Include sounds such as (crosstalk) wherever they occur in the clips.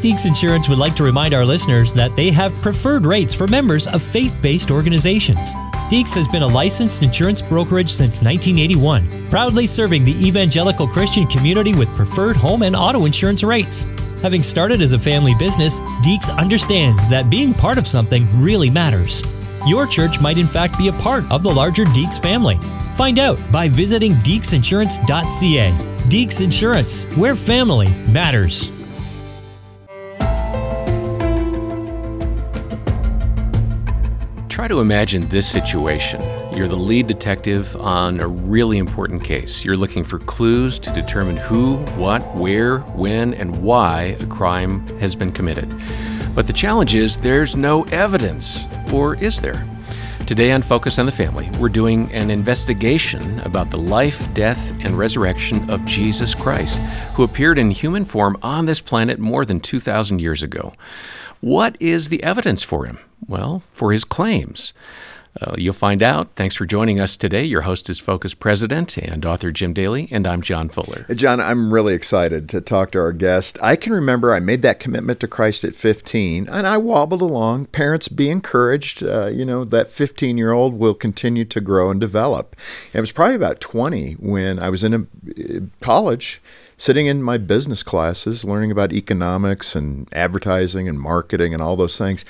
Deeks Insurance would like to remind our listeners that they have preferred rates for members of faith based organizations. Deeks has been a licensed insurance brokerage since 1981, proudly serving the evangelical Christian community with preferred home and auto insurance rates. Having started as a family business, Deeks understands that being part of something really matters. Your church might in fact be a part of the larger Deeks family. Find out by visiting deeksinsurance.ca. Deeks Insurance, where family matters. Try to imagine this situation. You're the lead detective on a really important case. You're looking for clues to determine who, what, where, when, and why a crime has been committed. But the challenge is there's no evidence. Or is there? Today on Focus on the Family, we're doing an investigation about the life, death, and resurrection of Jesus Christ, who appeared in human form on this planet more than 2,000 years ago. What is the evidence for him? Well, for his claims. Uh, you'll find out. Thanks for joining us today. Your host is Focus President and author Jim Daly, and I'm John Fuller. John, I'm really excited to talk to our guest. I can remember I made that commitment to Christ at 15, and I wobbled along. Parents, be encouraged. Uh, you know, that 15 year old will continue to grow and develop. And it was probably about 20 when I was in a, uh, college sitting in my business classes learning about economics and advertising and marketing and all those things.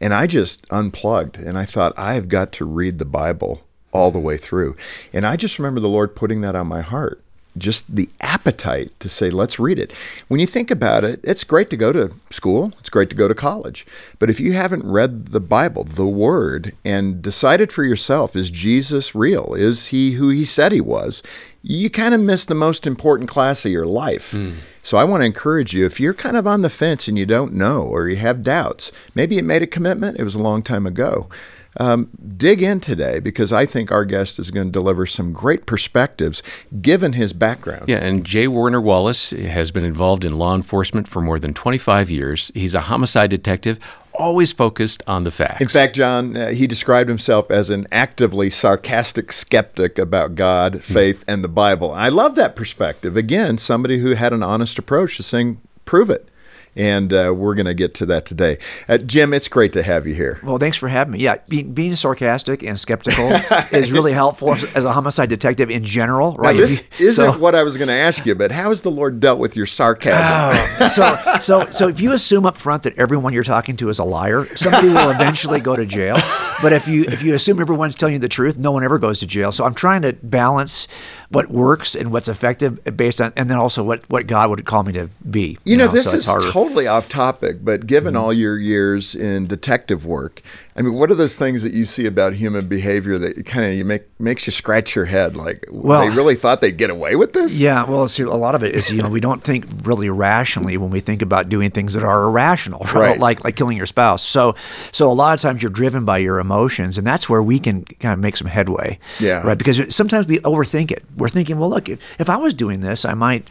And I just unplugged and I thought, I've got to read the Bible all the way through. And I just remember the Lord putting that on my heart. Just the appetite to say, let's read it. When you think about it, it's great to go to school, it's great to go to college. But if you haven't read the Bible, the Word, and decided for yourself, is Jesus real? Is he who he said he was? You kind of miss the most important class of your life. Mm. So I want to encourage you if you're kind of on the fence and you don't know or you have doubts, maybe you made a commitment, it was a long time ago. Um, dig in today because I think our guest is going to deliver some great perspectives given his background. Yeah, and J. Warner Wallace has been involved in law enforcement for more than 25 years. He's a homicide detective, always focused on the facts. In fact, John, uh, he described himself as an actively sarcastic skeptic about God, hmm. faith, and the Bible. I love that perspective. Again, somebody who had an honest approach to saying, prove it and uh, we're going to get to that today. Uh, Jim, it's great to have you here. Well, thanks for having me. Yeah, be, being sarcastic and skeptical (laughs) is really helpful as a homicide detective in general, right? Now, this (laughs) isn't so, what I was going to ask you, but how has the Lord dealt with your sarcasm? Oh, so, so, so if you assume up front that everyone you're talking to is a liar, somebody will eventually go to jail. But if you if you assume everyone's telling you the truth, no one ever goes to jail. So I'm trying to balance what works and what's effective based on, and then also what what God would call me to be. You, you know, know, this so is harder totally off topic, but given mm-hmm. all your years in detective work, I mean, what are those things that you see about human behavior that kind of make makes you scratch your head? Like, well, they really thought they'd get away with this? Yeah, well, see, a lot of it is you know we don't think really rationally when we think about doing things that are irrational, (laughs) right? right. Like like killing your spouse. So so a lot of times you're driven by your emotions, and that's where we can kind of make some headway. Yeah, right. Because sometimes we overthink it. We're thinking, well, look, if, if I was doing this, I might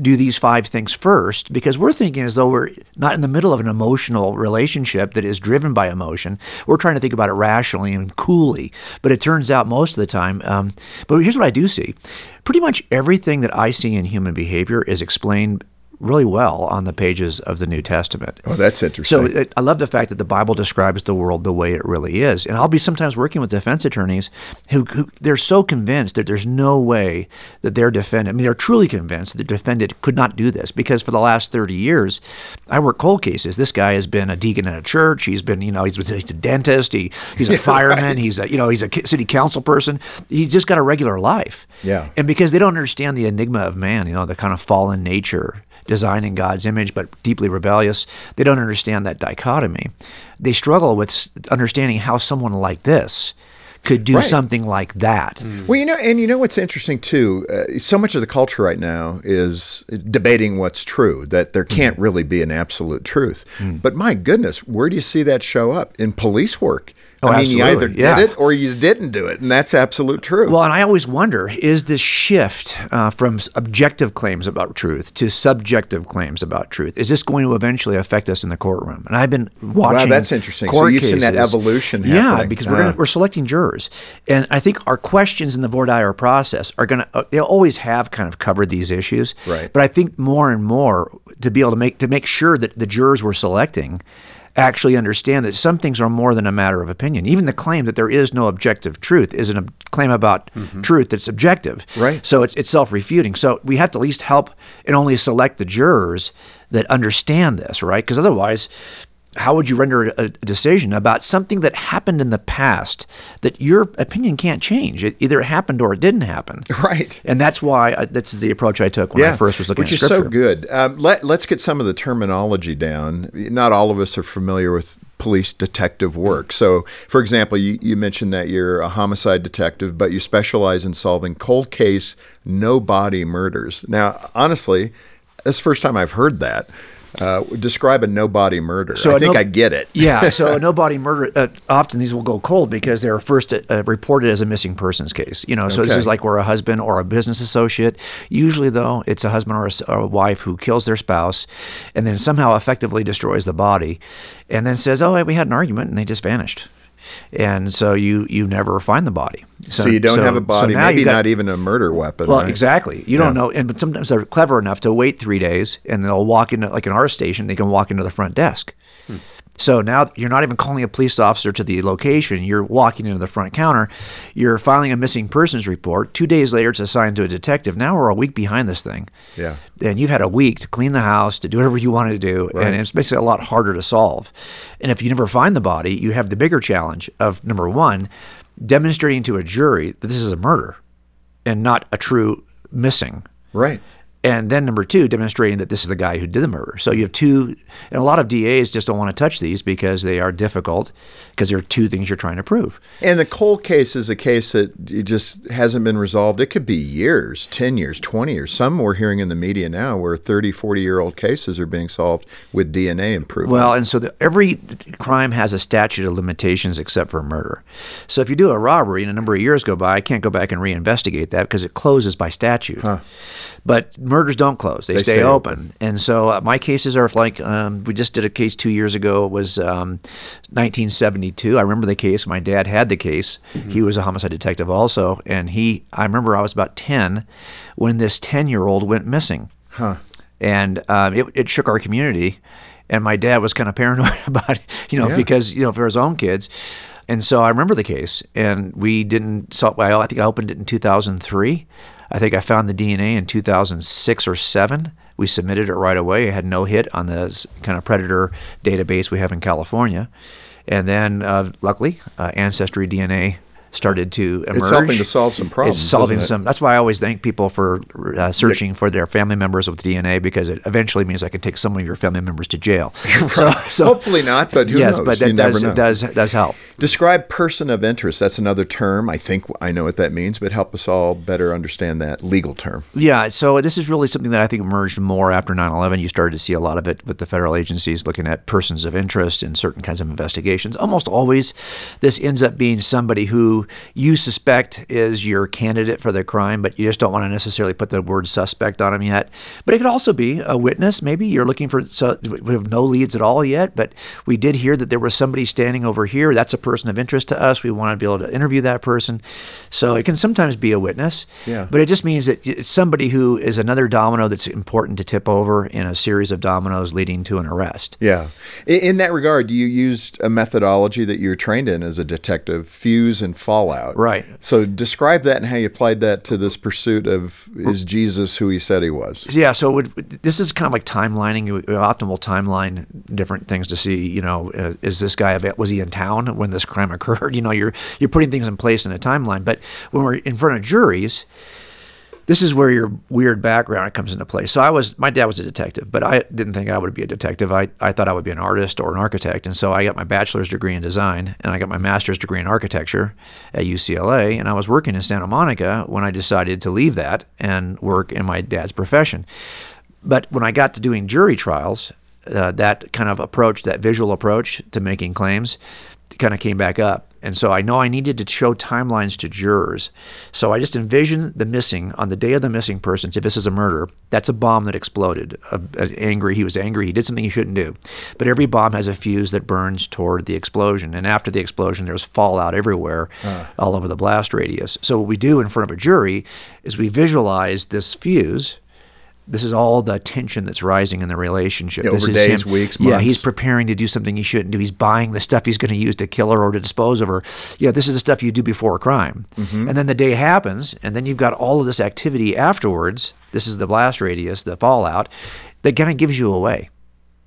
do these five things first, because we're thinking as though we're not in the middle of an emotional relationship that is driven by emotion we're trying to think about it rationally and coolly, but it turns out most of the time. Um, but here's what I do see: pretty much everything that I see in human behavior is explained really well on the pages of the New Testament. Oh, that's interesting. So I love the fact that the Bible describes the world the way it really is. And I'll be sometimes working with defense attorneys who, who they're so convinced that there's no way that their defendant, I mean, they're truly convinced that the defendant could not do this because for the last 30 years, I work cold cases. This guy has been a deacon in a church. He's been, you know, he's, he's a dentist. He, he's a (laughs) yeah, fireman. Right. He's a, you know, he's a city council person. He's just got a regular life. Yeah. And because they don't understand the enigma of man, you know, the kind of fallen nature designed in God's image but deeply rebellious. They don't understand that dichotomy. They struggle with understanding how someone like this could do right. something like that. Mm. Well, you know, and you know what's interesting too. Uh, so much of the culture right now is debating what's true. That there mm. can't mm. really be an absolute truth. Mm. But my goodness, where do you see that show up in police work? Oh, I mean, you either absolutely, yeah. did it or you didn't do it, and that's absolute truth. Well, and I always wonder is this shift uh, from objective claims about truth to subjective claims about truth, is this going to eventually affect us in the courtroom? And I've been watching. Wow, that's interesting. Court So you've seen that cases. evolution Yeah, happening. because we're, Ah. gonna, we're selecting jurors. And I think our questions in the voir dire process are going to, uh, they always have kind of covered these issues. Right. But I think more and more to be able to make, to make sure that the jurors we're selecting actually understand that some things are more than a matter of opinion. Even the claim that there is no objective truth is a claim about mm-hmm. truth that's objective. Right. So it's, it's self refuting. So we have to at least help and only select the jurors that understand this, right? Because otherwise, how would you render a, decision about something that happened in the past that your opinion can't change? It either it happened or it didn't happen. (laughs) Right. And that's why I, this is the approach I took when I first was looking which at scripture. Which is so good. Um, let, let's get some of the terminology down. Not all of us are familiar with police detective work. So, for example, you, you mentioned that you're a homicide detective, but you specialize in solving cold case, no body murders. Now, honestly, that's the first time I've heard that. Uh, describe a no body murder. I think no- I get it. (laughs) yeah, so a (laughs) no body murder. Uh, often these will go cold because they're first uh, reported as a missing persons case. You know, so this is like where a husband or a business associate. Usually, though, it's a husband or a, or a wife who kills their spouse, and then somehow effectively destroys the body, and then says, "Oh, we had an argument," and they just vanished. And so you you never find the body. So, you don't so- have a body, now maybe got- not even a murder weapon. well, right? exactly. You don't know, and but sometimes they're clever enough to wait three days, and they'll walk into like in our station, they can walk into the front desk. Hmm. So now you're not even calling a police officer to the location. You're walking into the front counter. You're filing a missing persons report. Two days later, it's assigned to a detective. Now we're a week behind this thing. Yeah. And you've had a week to clean the house, to do whatever you wanted to do. Right. And it's basically a lot harder to solve. And if you never find the body, you have the bigger challenge of number one, demonstrating to a jury that this is a murder and not a true missing. Right. And then number two, demonstrating that this is the guy who did the murder. So you have two, and a lot of DAs just don't want to touch these because they are difficult because there are two things you're trying to prove. And the cold case is a case that it just hasn't been resolved. It could be years, 10 years, 20 years. Some we're hearing in the media now where 30, 40 year old cases are being solved with DNA improvement. Well, and so the, every crime has a statute of limitations except for murder. So if you do a robbery and a number of years go by, I can't go back and reinvestigate that because it closes by statute. But murders don't close; they, They stay, stay open. open. And so uh, my cases are like um, we just did a case two years ago. It was um, 1972. I remember the case. My dad had the case. He was a homicide detective also, and he. I remember I was about 10 when this 10 year old went missing huh. and um, it, it shook our community. And my dad was kind of paranoid (laughs) about it, you know, Yeah. because you know for his own kids. And so I remember the case, and we didn't. So I, I think I opened it in 2003. I think I found the DNA in 2006 or seven. We submitted it right away. It had no hit on the kind of predator database we have in California. And then, uh, luckily, uh, Ancestry DNA started to emerge. It's helping to solve some problems, It's solving isn't it? some. That's why I always thank people for uh, searching for their family members with DNA because it eventually means I can take some of your family members to jail. (laughs) So, so Hopefully not, but who yes, knows? but that You does does does help. Describe person of interest. That's another term. I think I know what that means, but help us all better understand that legal term. Yeah, so this is really something that I think emerged more after 9/11. You started to see a lot of it with the federal agencies looking at persons of interest in certain kinds of investigations. Almost always, this ends up being somebody who you suspect is your candidate for the crime, but you just don't want to necessarily put the word suspect on them yet. But it could also be a witness. Maybe you're looking for. So we have no leads at all yet, but we did hear that there was somebody standing over here. That's a person of interest to us. We want to be able to interview that person. So it can sometimes be a witness. Yeah. But it just means that it's somebody who is another domino that's important to tip over in a series of dominoes leading to an arrest. Yeah. In, that regard, you used a methodology that you're trained in as a detective, fuse and fallout. Right. So describe that and how you applied that to this pursuit of is Jesus who he said he was? Yeah, so it would, this is kind of like timelining, optimal timeline, different things to see. You know, uh, is this guy was he in town when this crime (laughs) occurred? You know, you're you're putting things in place in a timeline. But when we're in front of juries, this is where your weird background comes into play. So I was, my dad was a detective, but I didn't think I would be a detective. I, I thought I would be an artist or an architect. And so I got my bachelor's degree in design and I got my master's degree in architecture at UCLA. And I was working in Santa Monica when I decided to leave that and work in my dad's profession. But when I got to doing jury trials, uh, that kind of approach, that visual approach to making claims, kind of came back up. And so I know I needed to show timelines to jurors. So I just envisioned the missing on the day of the missing persons. If this is a murder, that's a bomb that exploded. Uh, uh, angry, he was angry. He did something he shouldn't do. But every bomb has a fuse that burns toward the explosion. And after the explosion, there's fallout everywhere, all over the blast radius. So what we do in front of a jury is we visualize this fuse this is all the tension that's rising in the relationship. Yeah, this over is days, him, weeks, Yeah, he's preparing to do something he shouldn't do. He's buying the stuff he's going to use to kill her or to dispose of her. Yeah, this is the stuff you do before a crime. Mm-hmm. And then the day happens, and then you've got all of this activity afterwards. This is the blast radius, the fallout, that kind of gives you away.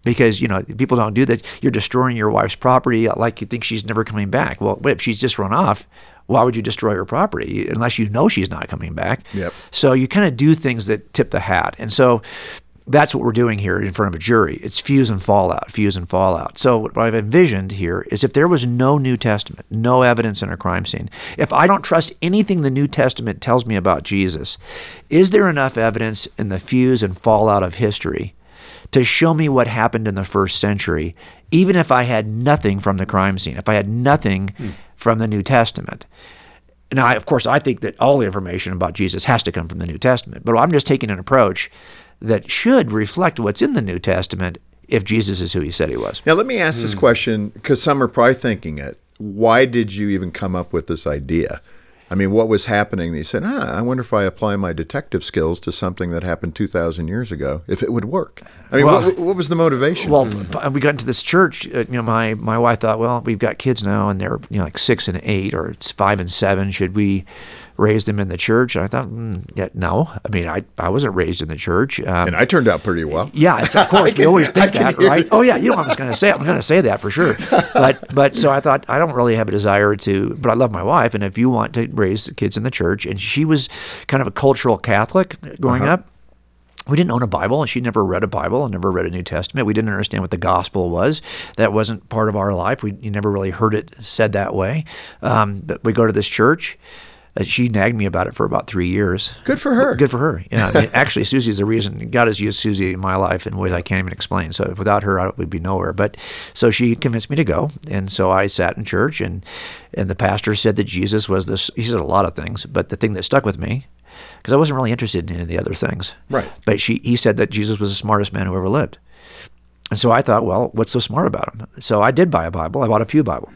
Because you know people don't do that. You're destroying your wife's property like you think she's never coming back. Well, if she's just run off, why would you destroy her property unless you know she's not coming back? Yep. So you kind of do things that tip the hat. And so that's what we're doing here in front of a jury. It's fuse and fallout, fuse and fallout. So what I've envisioned here is if there was no New Testament, no evidence in a crime scene, if I don't trust anything the New Testament tells me about Jesus, is there enough evidence in the fuse and fallout of history to show me what happened in the first century, even if I had nothing from the crime scene, if I had nothing hmm. from the New Testament? Now, I, of course, I think that all the information about Jesus has to come from the New Testament, but I'm just taking an approach that should reflect what's in the New Testament if Jesus is who he said he was. Now, let me ask this hmm. question because some are probably thinking it. Why did you even come up with this idea? I mean, what was happening? You said, ah, I wonder if I apply my detective skills to something that happened 2,000 years ago, if it would work. I mean, Well- what, what was the motivation? Well, we got into this church. Uh, you know, my my wife thought, well, we've got kids now, and they're you know like six and eight, or it's five and seven. Should we raise them in the church? And I thought, mm, yeah, no. I mean, I I wasn't raised in the church. Um, and I turned out pretty well. Yeah, it's, of (laughs) course we always think that, right? Oh yeah, you know what I was going to say. I'm going to say that for sure. But but so I thought I don't really have a desire to, but I love my wife, and if you want to raise the kids in the church, and she was kind of a cultural Catholic growing Uh-huh. up. We didn't own a Bible, and she never read a Bible and never read a New Testament. We didn't understand what the gospel was. That wasn't part of our life. We you never really heard it said that way. Um, but we go to this church. Uh, she nagged me about it for about three years. Good for her. Good for her. Yeah. (laughs) I mean, actually, Susie's the reason God has used Susie in my life in ways I can't even explain. So without her, I would be nowhere. But so she convinced me to go, and so I sat in church, and and the pastor said that Jesus was this. He said a lot of things, but the thing that stuck with me, because I wasn't really interested in any of the other things. Right. But she, he said that Jesus was the smartest man who ever lived. And so I thought, well, what's so smart about him? So I did buy a Bible. I bought a Pew Bible,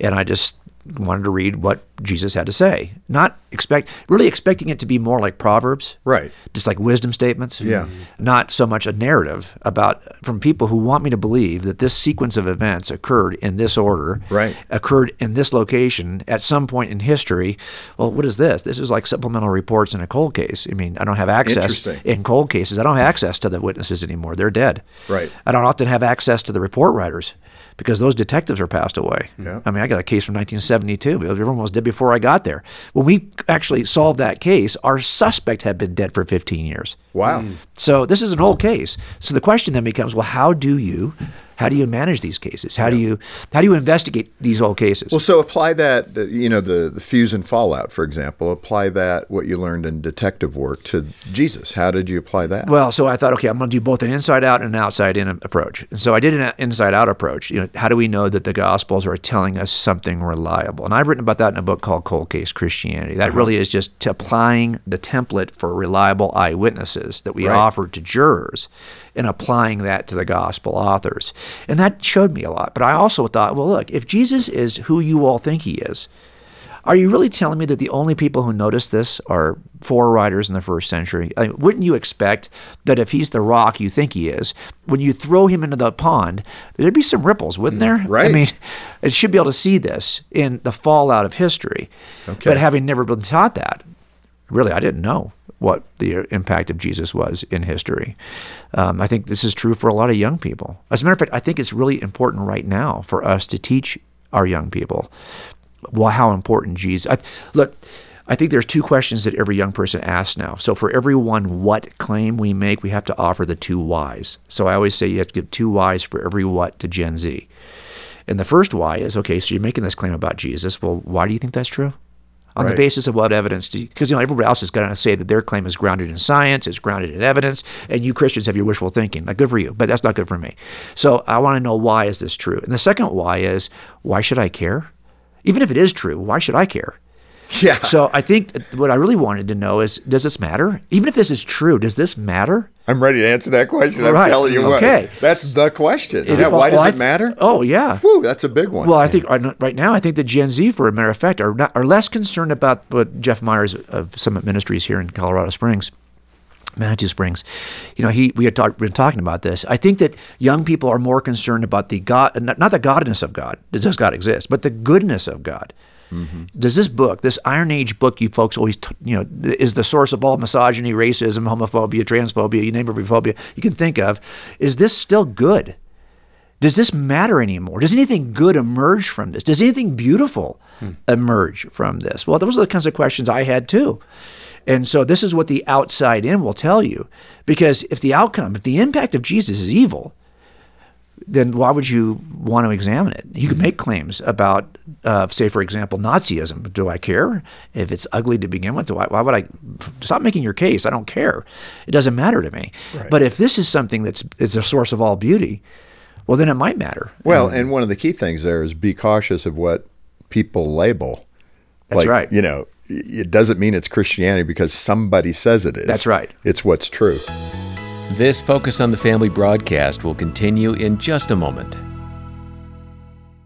and I just wanted to read what Jesus had to say. Not expect, really expecting it to be more like Proverbs, Right. Just like wisdom statements. Yeah. Not so much a narrative about from people who want me to believe that this sequence of events occurred in this order, Right. Occurred in this location at some point in history. Well, what is this? This is like supplemental reports in a cold case. I mean, I don't have access in cold cases. I don't have access to the witnesses anymore. They're dead. Right. I don't often have access to the report writers because those detectives are passed away. Yeah. I mean, I got a case from 1972. Everyone was dead before I got there. When we actually solved that case, our suspect had been dead for 15 years. Wow. So this is an old case. So the question then becomes, well, how do you how do you manage these cases? How do you how do you investigate these old cases? Well, so apply that, uh, you know, the, the fuse and fallout, for example. Apply that, what you learned in detective work, to Jesus. How did you apply that? Well, so I thought, okay, I'm going to do both an inside out and an outside in approach. And so I did an inside out approach. You know, how do we know that the Gospels are telling us something reliable? And I've written about that in a book called Cold Case Christianity. That really is just applying the template for reliable eyewitnesses that we Right. offer to jurors and applying that to the gospel authors. And that showed me a lot. But I also thought, well, look, if Jesus is who you all think he is, are you really telling me that the only people who noticed this are four writers in the first century? I mean, wouldn't you expect that if he's the rock you think he is, when you throw him into the pond, there'd be some ripples, wouldn't there? Right. I mean, it should be able to see this in the fallout of history. Okay. But having never been taught that, really, I didn't know what the impact of Jesus was in history. Um, I think this is true for a lot of young people. As a matter of fact, I think it's really important right now for us to teach our young people well, how important Jesus. I, look, I think there's two questions that every young person asks now. So for every one what claim we make, we have to offer the two whys. So I always say you have to give two whys for every what to Gen Z. And the first why is okay. So you're making this claim about Jesus. Well, why do you think that's true? On the basis of what evidence? Because you know everybody else is going to say that their claim is grounded in science, it's grounded in evidence, and you Christians have your wishful thinking. Like, good for you, but that's not good for me. So I want to know why is this true? And the second why is why should I care? Even if it is true, why should I care? (laughs) Yeah. So I think what I really wanted to know is does this matter? Even if this is true, does this matter? I'm ready to answer that question. I'm telling you what. Okay. That's the question. It- yeah, why does I it th- matter? Oh, yeah. Whew, that's a big one. Well, I think right right now, I think the Gen Z, for a matter of fact, are not, are less concerned about what Jeff Myers of Summit Ministries here in Colorado Springs, Manitou Springs, you know, he we had talk, been talking about this. I think that young people are more concerned about the God, not, not the godness of God, does God exist, but the goodness of God. Mm-hmm. Does this book, this Iron Age book, you folks always, t- you know, is the source of all misogyny, racism, homophobia, transphobia, you name every phobia you can think of, is this still good? Does this matter anymore? Does anything good emerge from this? Does anything beautiful hmm. emerge from this? Well, those are the kinds of questions I had too. And so this is what the outside in will tell you. Because if the outcome, if the impact of Jesus is evil, then why would you want to examine it? You could make claims about, uh, say, for example, Nazism. Do I care if it's ugly to begin with? Do I, why would I stop making your case? I don't care. It doesn't matter to me. But if this is something that's is a source of all beauty, well, then it might matter. Well, and one of the key things there is be cautious of what people label. That's Like, right. You know, it doesn't mean it's Christianity because somebody says it is. That's right. It's what's true. This Focus on the Family broadcast will continue in just a moment.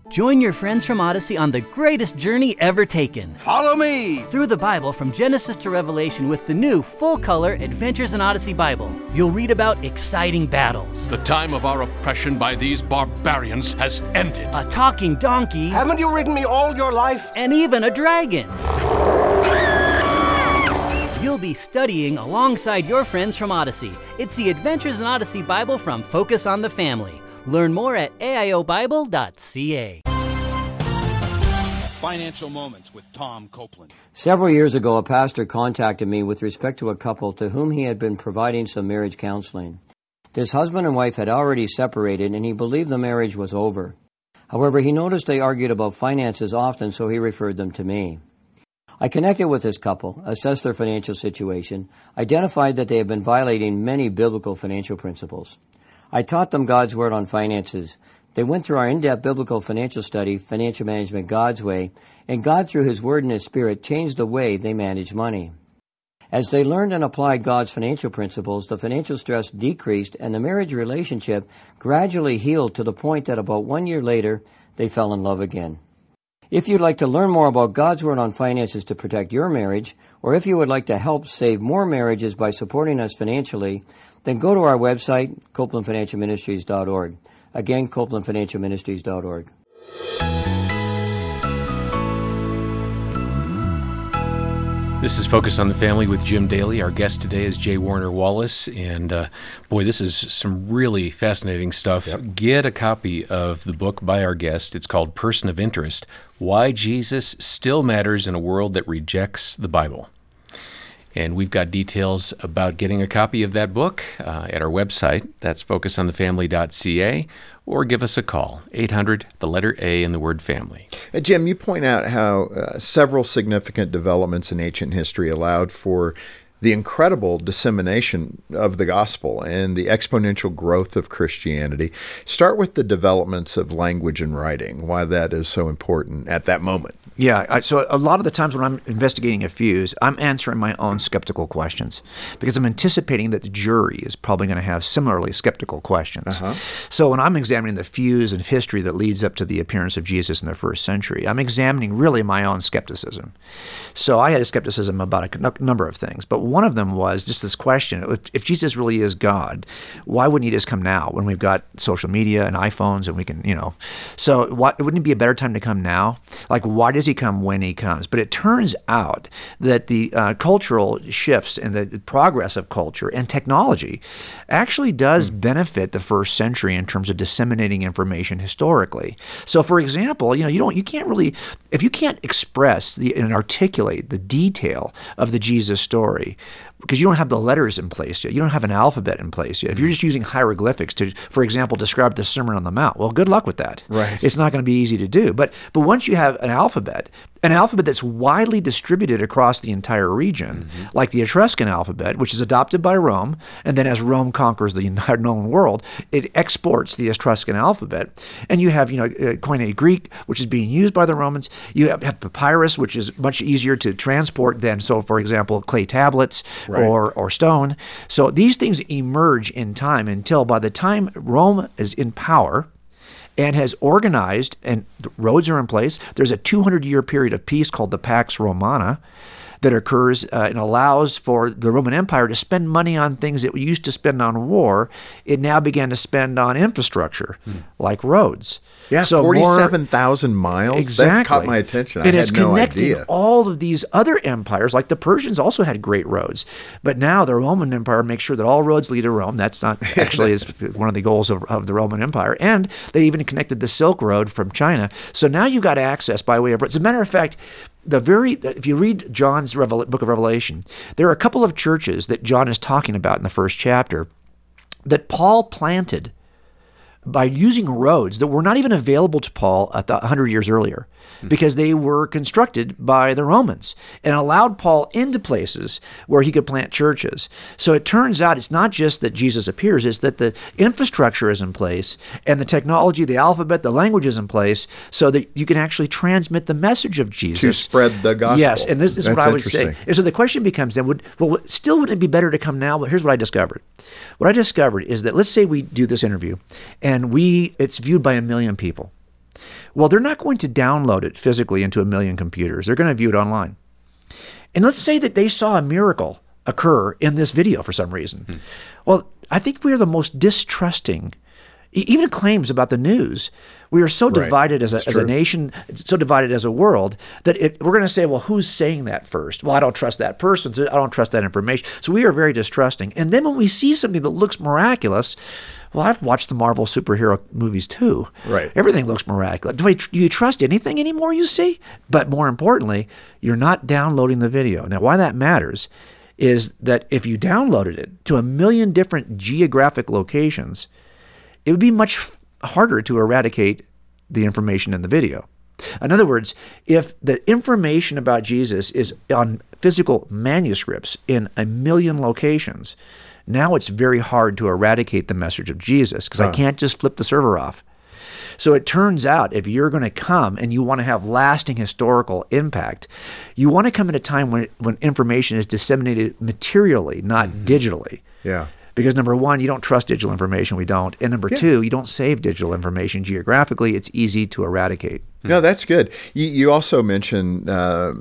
Join your friends from Odyssey on the greatest journey ever taken. Follow me! Through the Bible from Genesis to Revelation with the new full color Adventures in Odyssey Bible. You'll read about exciting battles, The time of our oppression by these barbarians has ended. a talking donkey, Haven't you ridden me all your life? and even a dragon. You'll be studying alongside your friends from Odyssey. It's the Adventures in Odyssey Bible from Focus on the Family. Learn more at aiobible.ca. Financial Moments with Tom Copeland. Several years ago, a pastor contacted me with respect to a couple to whom he had been providing some marriage counseling. This husband and wife had already separated, and he believed the marriage was over. However, he noticed they argued about finances often, so he referred them to me. I connected with this couple, assessed their financial situation, identified that they have been violating many biblical financial principles. I taught them God's Word on finances. They went through our in-depth biblical financial study, Financial Management God's Way, and God, through His Word and His Spirit, changed the way they manage money. As they learned and applied God's financial principles, the financial stress decreased and the marriage relationship gradually healed to the point that about one year later, they fell in love again. If you'd like to learn more about God's Word on finances to protect your marriage, or if you would like to help save more marriages by supporting us financially, then go to our website, copelandfinancialministries.org. Again, copelandfinancialministries.org. This is Focus on the Family with Jim Daly. Our guest today is J. Warner Wallace. And uh, boy, this is some really fascinating stuff. Get a copy of the book by our guest. It's called Person of Interest Why Jesus Still Matters in a World That Rejects the Bible. And we've got details about getting a copy of that book uh, at our website. That's focusonthefamily.ca. Or give us a call, 800, the letter A, and the word family. Uh, Jim, you point out how uh, several significant developments in ancient history allowed for the incredible dissemination of the gospel and the exponential growth of Christianity. Start with the developments of language and writing, why that is so important at that moment. Yeah. I, so a lot of the times when I'm investigating a fuse, I'm answering my own skeptical questions because I'm anticipating that the jury is probably going to have similarly skeptical questions. Uh-huh. So when I'm examining the fuse and history that leads up to the appearance of Jesus in the first century, I'm examining really my own skepticism. So I had a skepticism about a number of things, but one of them was just this question: if, if Jesus really is God, why wouldn't He just come now when we've got social media and iPhones and we can, you know? So why, wouldn't it be a better time to come now? Like, why does He come when He comes? But it turns out that the uh, cultural shifts and the, the progress of culture and technology actually does benefit the first century in terms of disseminating information historically. So, for example, you know, you don't, you can't really, if you can't express the and articulate the detail of the Jesus story, because you don't have the letters in place yet. You don't have an alphabet in place yet. If you're mm. just using hieroglyphics to, for example, describe the Sermon on the Mount, well, good luck with that. Right. It's not going to be easy to do. But but once you have an alphabet alphabet, an alphabet that's widely distributed across the entire region, Mm-hmm. like the Etruscan alphabet, which is adopted by Rome, and then as Rome conquers the (laughs) entire known world, it exports the Etruscan alphabet. And you have, you know, uh, Koine Greek, which is being used by the Romans. You have, have papyrus, which is much easier to transport than, so for example, clay tablets Right. or or stone. So these things emerge in time until by the time Rome is in power and has organized and roads are in place. There's a 200 year period of peace called the Pax Romana that occurs uh, and allows for the Roman Empire to spend money on things it used to spend on war. It now began to spend on infrastructure like roads. Yeah, So forty-seven thousand miles. Exactly. That caught my attention. It I has had no connected idea. all of these other empires, like the Persians also had great roads. But now the Roman Empire makes sure that all roads lead to Rome. That's not (laughs) actually is one of the goals of, of the Roman Empire. And they even connected the Silk Road from China. So now you got access by way of roads. As a matter of fact, the very if you read John's Revel- book of Revelation, there are a couple of churches that John is talking about in the first chapter that Paul planted by using roads that were not even available to Paul at the 100 years earlier hmm. because they were constructed by the Romans and allowed Paul into places where he could plant churches. So it turns out it's not just that Jesus appears, it's that the infrastructure is in place and the technology, the alphabet, the language is in place so that you can actually transmit the message of Jesus. To spread the gospel. Yes, and this, this is what I would say. And so the question becomes then, would well, still wouldn't it be better to come now? But here's what I discovered. What I discovered is that let's say we do this interview, and we it's viewed by a million people. Well, they're not going to download it physically into a million computers. They're going to view it online. And let's say that they saw a miracle occur in this video for some reason. Hmm. Well, I think we are the most distrusting. Even claims about the news, we are so Right. divided as a, It's as a nation, so divided as a world that it, we're going to say, well, who's saying that first? Well, I don't trust that person. So I don't trust that information. So we are very distrusting. And then when we see something that looks miraculous, well, I've watched the Marvel superhero movies too. Right. Everything looks miraculous. Do, I, do you trust anything anymore you see? But more importantly, you're not downloading the video. Now, why that matters is that if you downloaded it to a million different geographic locations, it would be much harder to eradicate the information in the video. In other words, if the information about Jesus is on physical manuscripts in a million locations, now it's very hard to eradicate the message of Jesus because I can't just flip the server off. So it turns out if you're going to come and you want to have lasting historical impact, you want to come at a time when, when information is disseminated materially, not mm-hmm. digitally. Yeah. Because number one, you don't trust digital information. We don't. And number two, you don't save digital information geographically. It's easy to eradicate. No, that's good. You, you also mentioned uh,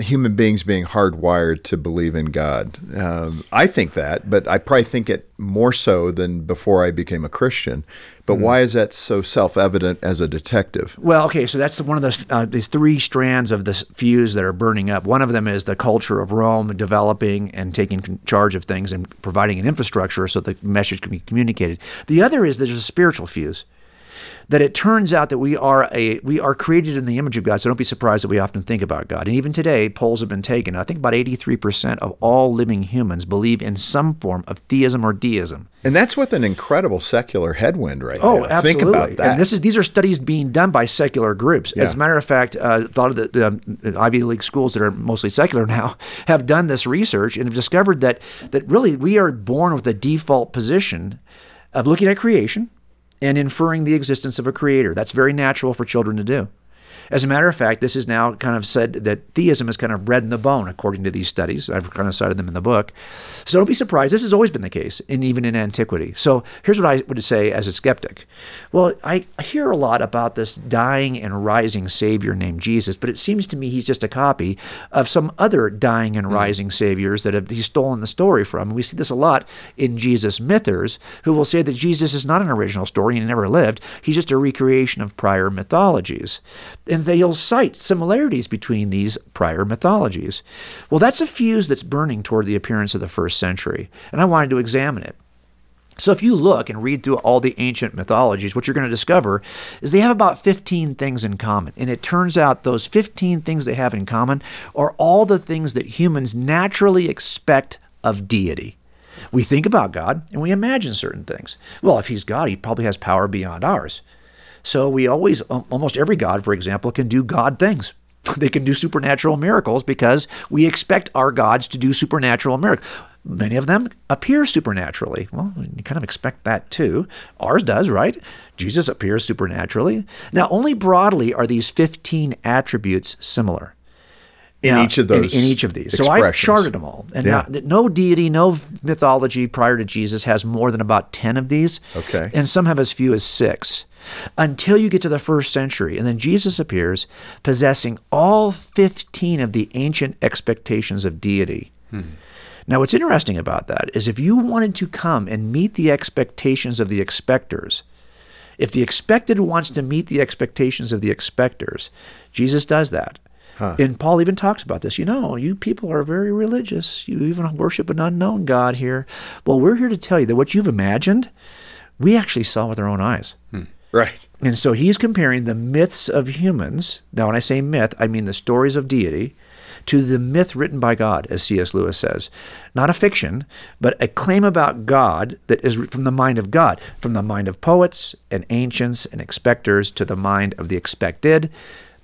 human beings being hardwired to believe in God. Um, I think that, but I probably think it more so than before I became a Christian. But why is that so self evident as a detective? Well, okay, so that's one of the uh, these three strands of the fuse that are burning up. One of them is the culture of Rome developing and taking charge of things and providing an infrastructure so the message can be communicated. The other is there's a spiritual fuse. That it turns out that we are a we are created in the image of God. So don't be surprised that we often think about God. And even today, polls have been taken. I think about 83% of all living humans believe in some form of theism or deism. And that's with an incredible secular headwind right Oh, now. absolutely. Think about that. And this is these are studies being done by secular groups. As a matter of fact, uh, a lot of the, the Ivy League schools that are mostly secular (laughs) now have done this research and have discovered that that really we are born with a default position of looking at creation and inferring the existence of a creator. That's very natural for children to do. As a matter of fact, this is now kind of said that theism is kind of bred in the bone, according to these studies. I've kind of cited them in the book. So don't be surprised. This has always been the case, and even in antiquity. So here's what I would say as a skeptic. Well, I hear a lot about this dying and rising Savior named Jesus, but it seems to me he's just a copy of some other dying and hmm. rising saviors that have he's stolen the story from. And we see this a lot in Jesus mythers, who will say that Jesus is not an original story and he never lived. He's just a recreation of prior mythologies. And they'll cite similarities between these prior mythologies. Well, that's a fuse that's burning toward the appearance of the first century, and I wanted to examine it. So, if you look and read through all the ancient mythologies, what you're going to discover is they have about 15 things in common. And it turns out those 15 things they have in common are all the things that humans naturally expect of deity. We think about God and we imagine certain things. Well, if he's God, he probably has power beyond ours. So we always, almost every God, for example, can do God things. (laughs) They can do supernatural miracles because we expect our gods to do supernatural miracles. Many of them appear supernaturally. Well, you kind of expect that too. Ours does, right? Jesus appears supernaturally. Now, only broadly are these 15 attributes similar. In Now, each of those In, in each of these. So I've charted them all. And Yeah. no deity, no mythology prior to Jesus has more than about 10 of these. Okay. And some have as few as six. Until you get to the first century. And then Jesus appears possessing all 15 of the ancient expectations of deity. Hmm. Now, what's interesting about that is if you wanted to come and meet the expectations of the expectors, if the expected wants to meet the expectations of the expectors, Jesus does that. And Paul even talks about this. You know, you people are very religious. You even worship an unknown God here. Well, we're here to tell you that what you've imagined, we actually saw with our own eyes. Hmm. Right. And so he's comparing the myths of humans. Now, when I say myth, I mean the stories of deity to the myth written by God, as C.S. Lewis says. Not a fiction, but a claim about God that is from the mind of God, from the mind of poets and ancients and expectors to the mind of the expected.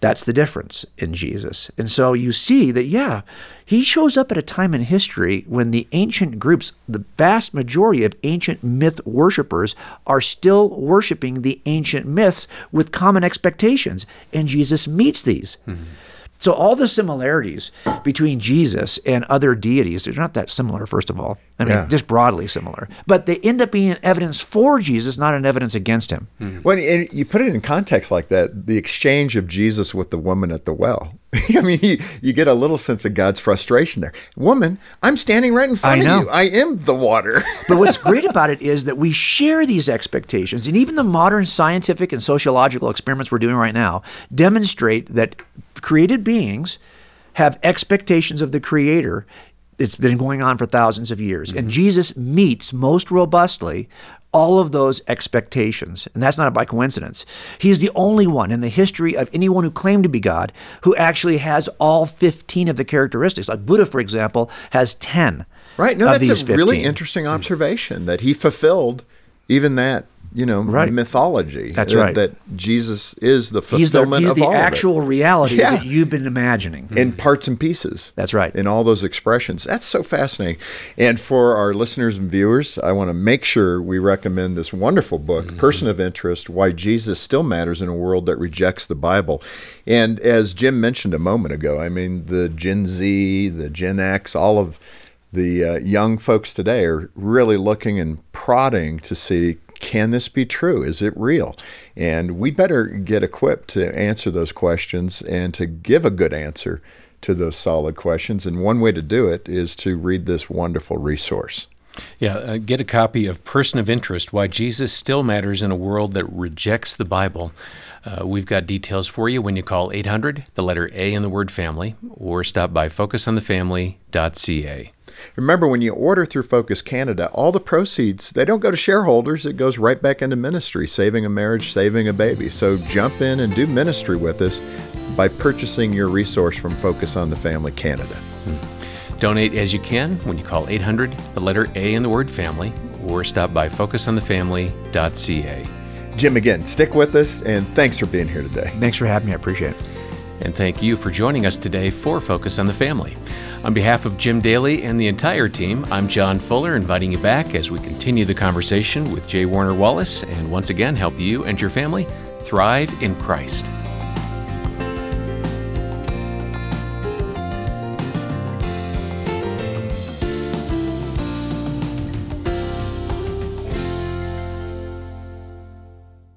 That's the difference in Jesus. And so you see that, yeah, he shows up at a time in history when the ancient groups, the vast majority of ancient myth worshippers, are still worshiping the ancient myths with common expectations. And Jesus meets these. Hmm. So all the similarities between Jesus and other deities, they're not that similar, first of all. I mean, Yeah. just broadly similar. But they end up being an evidence for Jesus, not an evidence against him. Hmm. When and you put it in context like that, the exchange of Jesus with the woman at the well. (laughs) I mean, you, you get a little sense of God's frustration there. Woman, I'm standing right in front I know. of you. I am the water. (laughs) But what's great about it is that we share these expectations, and even the modern scientific and sociological experiments we're doing right now demonstrate that created beings have expectations of the creator. It's been going on for thousands of years. And mm-hmm. Jesus meets most robustly all of those expectations. And that's not by coincidence. He's the only one in the history of anyone who claimed to be God who actually has all 15 of the characteristics. Like Buddha, for example, has 10. Right. No, that's a really interesting observation that he fulfilled even that, you know, Right. mythology. That's that, right. That Jesus is the He's the, fulfillment he's of the all actual of it. reality Yeah. that you've been imagining. in mm-hmm. parts and pieces. That's right. In all those expressions. That's so fascinating. And for our listeners and viewers, I want to make sure we recommend this wonderful book, mm-hmm. Person of Interest Why Jesus Still Matters in a World That Rejects the Bible. And as Jim mentioned a moment ago, I mean, the Gen Z, the Gen X, all of the uh, young folks today are really looking and prodding to see can this be true? Is it real? And we better get equipped to answer those questions and to give a good answer to those solid questions. And one way to do it is to read this wonderful resource. Yeah, uh, get a copy of Person of Interest Why Jesus Still Matters in a World That Rejects the Bible. Uh, we've got details for you when you call 800, the letter A in the word family, or stop by focusonthefamily.ca. Remember, when you order through Focus Canada, all the proceeds, they don't go to shareholders. It goes right back into ministry, saving a marriage, saving a baby. So jump in and do ministry with us by purchasing your resource from Focus on the Family Canada. Hmm. Donate as you can when you call 800, the letter A in the word family, or stop by focusonthefamily.ca. Jim, again, stick with us and thanks for being here today. Thanks for having me. I appreciate it. And thank you for joining us today for Focus on the Family. On behalf of Jim Daly and the entire team, I'm John Fuller, inviting you back as we continue the conversation with J. Warner Wallace and once again help you and your family thrive in Christ.